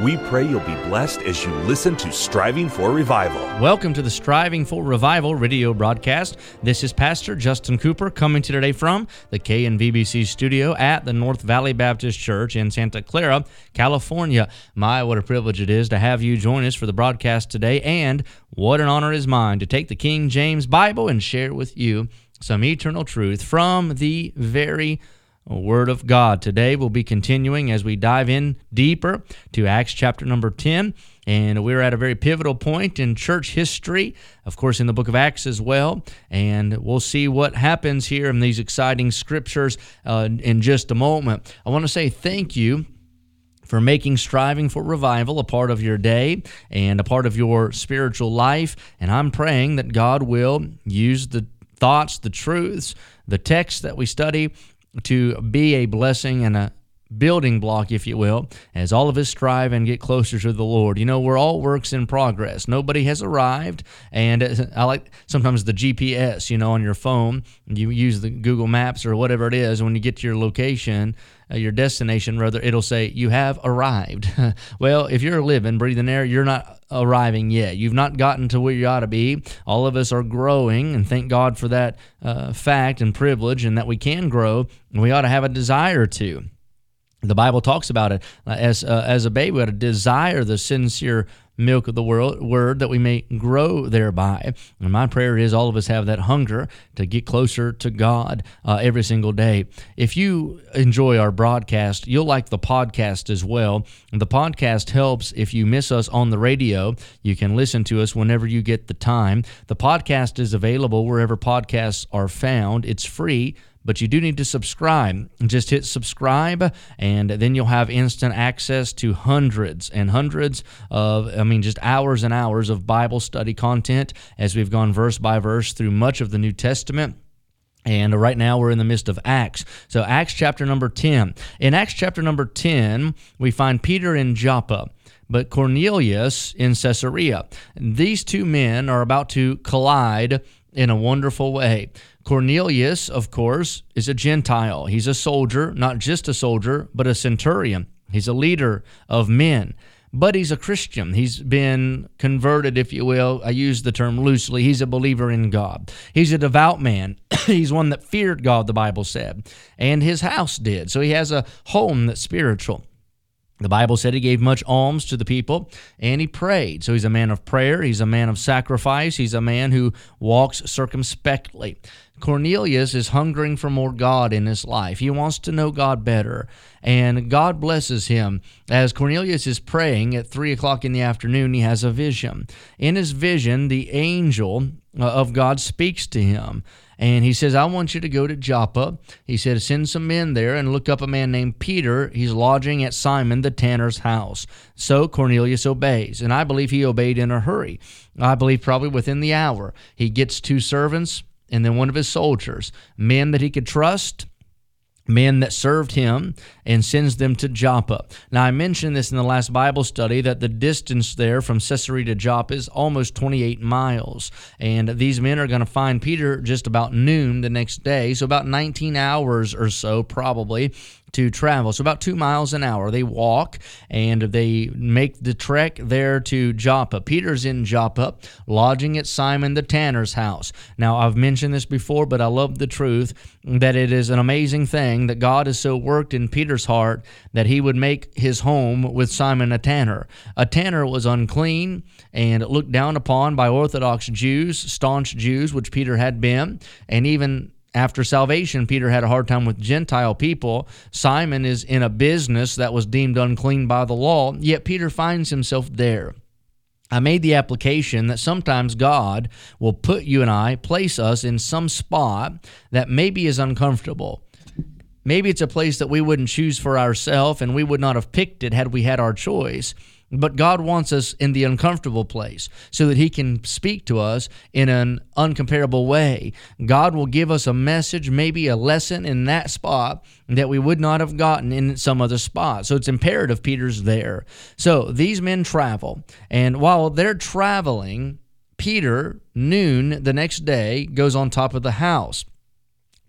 we pray you'll be blessed as you listen to Striving for Revival. Welcome to the Striving for Revival radio broadcast. This is Pastor Justin Cooper coming to today from the KNVBC studio at the North Valley Baptist Church in Santa Clara, California. My, what a privilege it is to have you join us for the broadcast today, and what an honor is mine to take the King James Bible and share with you some eternal truth from the very Word of God. Today we'll be continuing as we dive in deeper to Acts chapter number 10. And we're at a very pivotal point in church history, of course, in the book of Acts as well. And we'll see what happens here in these exciting scriptures uh, in just a moment. I want to say thank you for making striving for revival a part of your day and a part of your spiritual life. And I'm praying that God will use the thoughts, the truths, the texts that we study to be a blessing and a building block, if you will, as all of us strive and get closer to the Lord. You know, we're all works in progress. Nobody has arrived. And I like sometimes the GPS, you know, on your phone, you use the Google Maps or whatever it is. When you get to your location, uh, your destination, rather, it'll say, You have arrived. well, if you're living, breathing air, you're not arriving yet. You've not gotten to where you ought to be. All of us are growing, and thank God for that uh, fact and privilege, and that we can grow. And we ought to have a desire to. The Bible talks about it as uh, as a baby. We ought to desire the sincere milk of the world, word that we may grow thereby. And my prayer is all of us have that hunger to get closer to God uh, every single day. If you enjoy our broadcast, you'll like the podcast as well. The podcast helps if you miss us on the radio. You can listen to us whenever you get the time. The podcast is available wherever podcasts are found. It's free but you do need to subscribe. Just hit subscribe, and then you'll have instant access to hundreds and hundreds of, I mean, just hours and hours of Bible study content as we've gone verse by verse through much of the New Testament. And right now we're in the midst of Acts. So, Acts chapter number 10. In Acts chapter number 10, we find Peter in Joppa but Cornelius in Caesarea. These two men are about to collide in a wonderful way. Cornelius, of course, is a Gentile. He's a soldier, not just a soldier, but a centurion. He's a leader of men, but he's a Christian. He's been converted, if you will. I use the term loosely. He's a believer in God. He's a devout man. he's one that feared God, the Bible said, and his house did. So he has a home that's spiritual. The Bible said he gave much alms to the people and he prayed. So he's a man of prayer. He's a man of sacrifice. He's a man who walks circumspectly. Cornelius is hungering for more God in his life. He wants to know God better. And God blesses him. As Cornelius is praying at 3 o'clock in the afternoon, he has a vision. In his vision, the angel uh, of God speaks to him. And he says, I want you to go to Joppa. He said, send some men there and look up a man named Peter. He's lodging at Simon the tanner's house. So Cornelius obeys. And I believe he obeyed in a hurry. I believe probably within the hour. He gets two servants and then one of his soldiers, men that he could trust men that served him and sends them to Joppa. Now, I mentioned this in the last Bible study that the distance there from Caesarea to Joppa is almost 28 miles. And these men are going to find Peter just about noon the next day, so about 19 hours or so, probably to travel. So about two miles an hour. They walk and they make the trek there to Joppa. Peter's in Joppa, lodging at Simon the tanner's house. Now, I've mentioned this before, but I love the truth that it is an amazing thing that God has so worked in Peter's heart that he would make his home with Simon a tanner. A tanner was unclean and looked down upon by Orthodox Jews, staunch Jews, which Peter had been, and even after salvation, Peter had a hard time with Gentile people. Simon is in a business that was deemed unclean by the law, yet Peter finds himself there. I made the application that sometimes God will put you and I, place us in some spot that maybe is uncomfortable. Maybe it's a place that we wouldn't choose for ourselves and we would not have picked it had we had our choice. But God wants us in the uncomfortable place so that He can speak to us in an uncomparable way. God will give us a message, maybe a lesson in that spot that we would not have gotten in some other spot. So it's imperative Peter's there. So these men travel, and while they're traveling, Peter, noon the next day, goes on top of the house.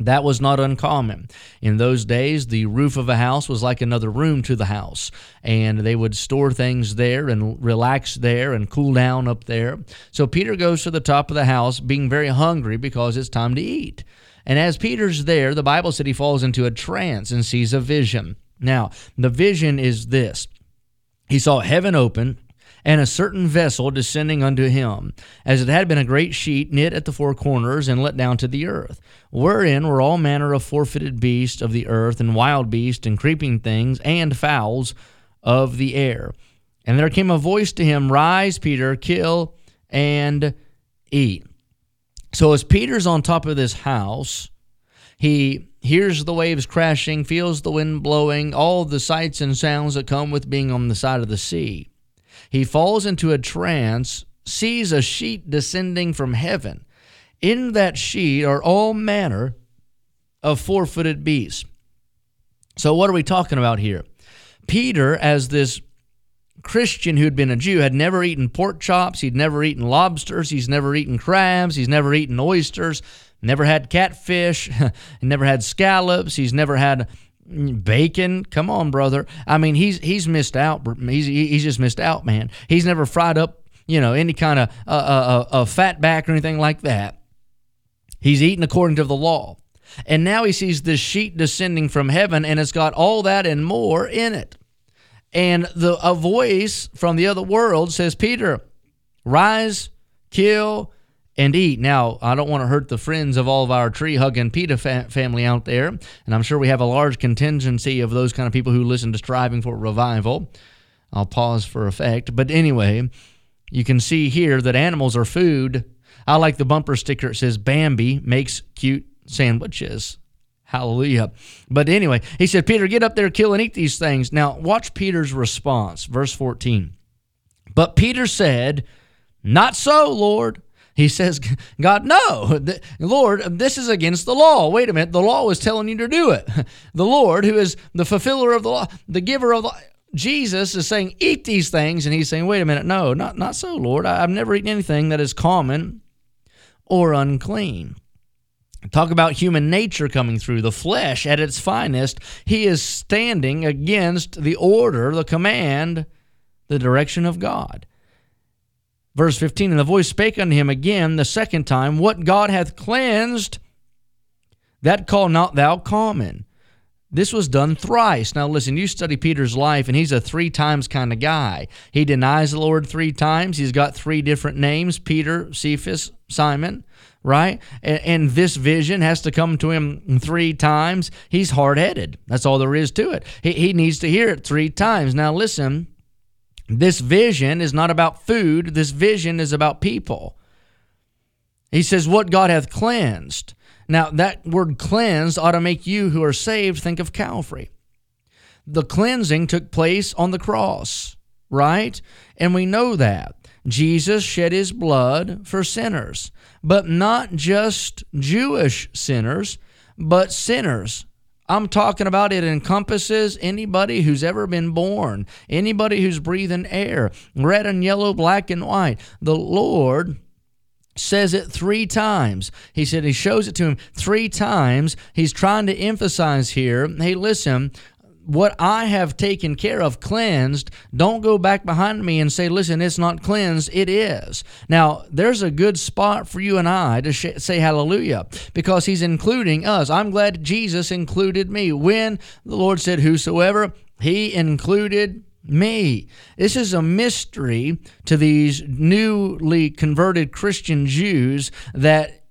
That was not uncommon. In those days, the roof of a house was like another room to the house, and they would store things there and relax there and cool down up there. So Peter goes to the top of the house, being very hungry because it's time to eat. And as Peter's there, the Bible said he falls into a trance and sees a vision. Now, the vision is this He saw heaven open and a certain vessel descending unto him, as it had been a great sheet knit at the four corners and let down to the earth, wherein were all manner of four footed beasts of the earth, and wild beasts, and creeping things, and fowls of the air. And there came a voice to him, Rise, Peter, kill and eat. So as Peter's on top of this house, he hears the waves crashing, feels the wind blowing, all the sights and sounds that come with being on the side of the sea. He falls into a trance, sees a sheet descending from heaven. In that sheet are all manner of four footed beasts. So, what are we talking about here? Peter, as this Christian who'd been a Jew, had never eaten pork chops, he'd never eaten lobsters, he's never eaten crabs, he's never eaten oysters, never had catfish, never had scallops, he's never had bacon come on brother. I mean he's he's missed out he's he's just missed out man. He's never fried up you know any kind of uh, uh, uh, fat back or anything like that. He's eating according to the law. And now he sees this sheet descending from heaven and it's got all that and more in it. And the a voice from the other world says peter rise kill and eat. Now, I don't want to hurt the friends of all of our tree hugging PETA fa- family out there, and I'm sure we have a large contingency of those kind of people who listen to Striving for Revival. I'll pause for effect. But anyway, you can see here that animals are food. I like the bumper sticker. It says Bambi makes cute sandwiches. Hallelujah. But anyway, he said, Peter, get up there, kill and eat these things. Now, watch Peter's response. Verse 14. But Peter said, Not so, Lord. He says, God, no, Lord, this is against the law. Wait a minute, the law is telling you to do it. The Lord, who is the fulfiller of the law, the giver of the Jesus is saying, eat these things. And he's saying, wait a minute, no, not, not so, Lord. I've never eaten anything that is common or unclean. Talk about human nature coming through, the flesh at its finest. He is standing against the order, the command, the direction of God. Verse 15 And the voice spake unto him again the second time, What God hath cleansed, that call not thou common. This was done thrice. Now, listen, you study Peter's life, and he's a three times kind of guy. He denies the Lord three times. He's got three different names Peter, Cephas, Simon, right? And, and this vision has to come to him three times. He's hard headed. That's all there is to it. He, he needs to hear it three times. Now, listen, this vision is not about food, this vision is about people. He says, What God hath cleansed. Now, that word cleansed ought to make you who are saved think of Calvary. The cleansing took place on the cross, right? And we know that. Jesus shed his blood for sinners, but not just Jewish sinners, but sinners I'm talking about it encompasses anybody who's ever been born, anybody who's breathing air, red and yellow, black and white. The Lord says it three times. He said he shows it to him three times. He's trying to emphasize here hey, listen, what I have taken care of, cleansed, don't go back behind me and say, listen, it's not cleansed. It is. Now, there's a good spot for you and I to sh- say hallelujah because he's including us. I'm glad Jesus included me. When the Lord said, whosoever, he included me. This is a mystery to these newly converted Christian Jews that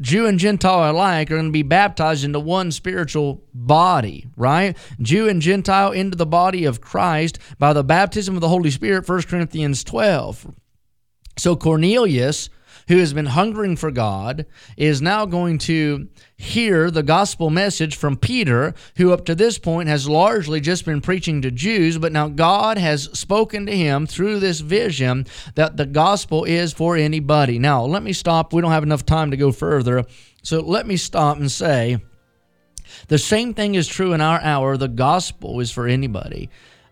Jew and Gentile alike are going to be baptized into one spiritual body, right? Jew and Gentile into the body of Christ by the baptism of the Holy Spirit, 1 Corinthians 12. So Cornelius who has been hungering for God is now going to hear the gospel message from Peter, who up to this point has largely just been preaching to Jews, but now God has spoken to him through this vision that the gospel is for anybody. Now, let me stop. We don't have enough time to go further. So let me stop and say the same thing is true in our hour. The gospel is for anybody.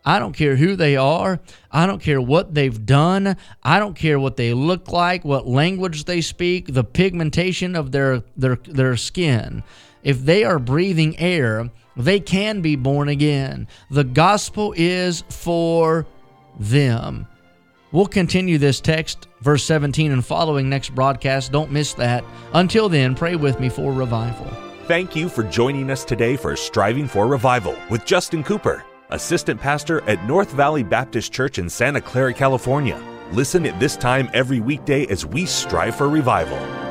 I don't care who they are. I don't care what they've done. I don't care what they look like, what language they speak, the pigmentation of their their their skin. If they are breathing air, they can be born again. The gospel is for them. We'll continue this text, verse 17, and following next broadcast. Don't miss that. Until then, pray with me for revival. Thank you for joining us today for Striving for Revival with Justin Cooper assistant pastor at North Valley Baptist Church in Santa Clara, California. Listen at this time every weekday as we strive for revival.